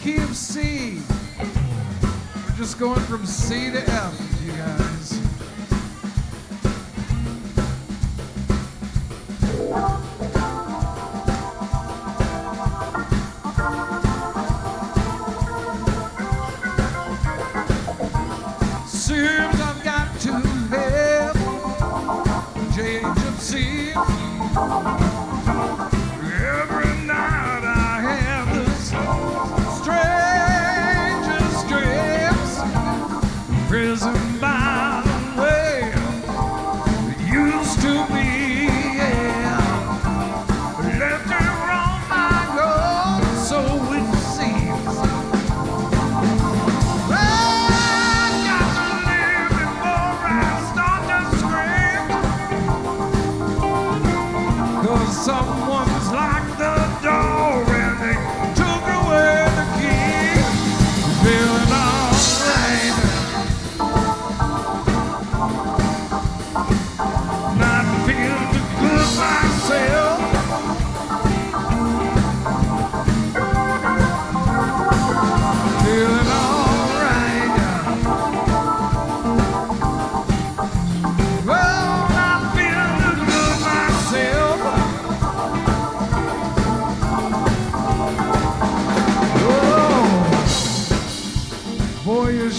key of C. We're just going from C to F, you guys. Seems I've got to have change of. To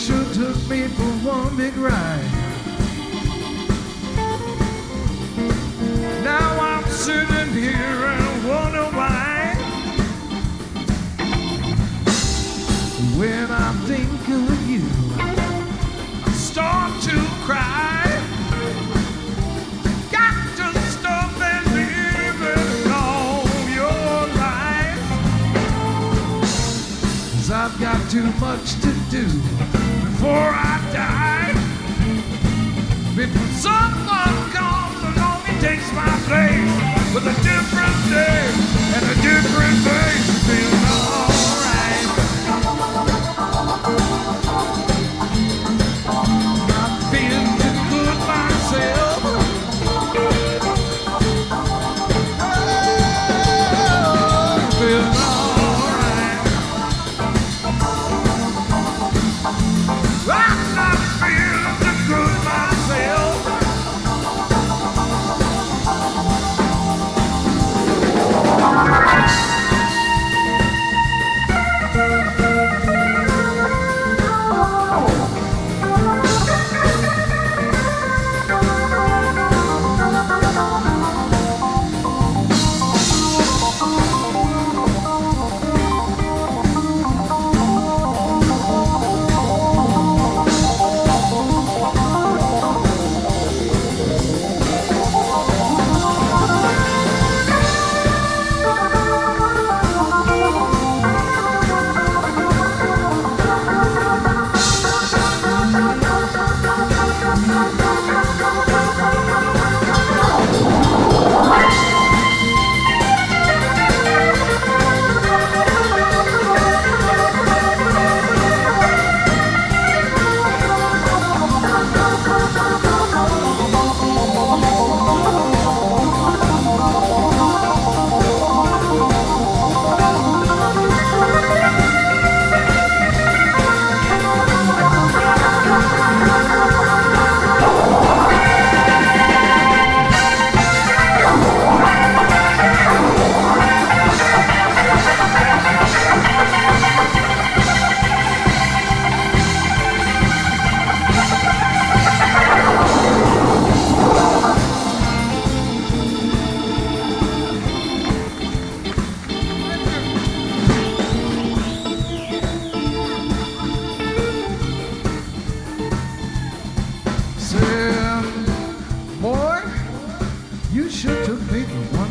sure took me for one big ride. Now I'm sitting here and wonder why. When I think of you, I start to cry. I've got too much to do with a different name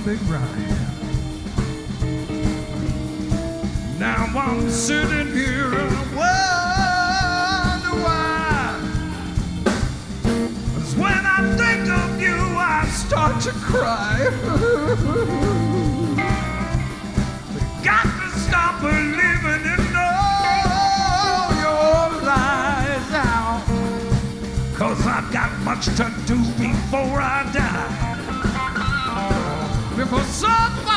big ride. Now I'm sitting here and I wonder why. 'Cause when I think of you, I start to cry. Got to stop believing in all your lies now. Cause I've got much to do Before someone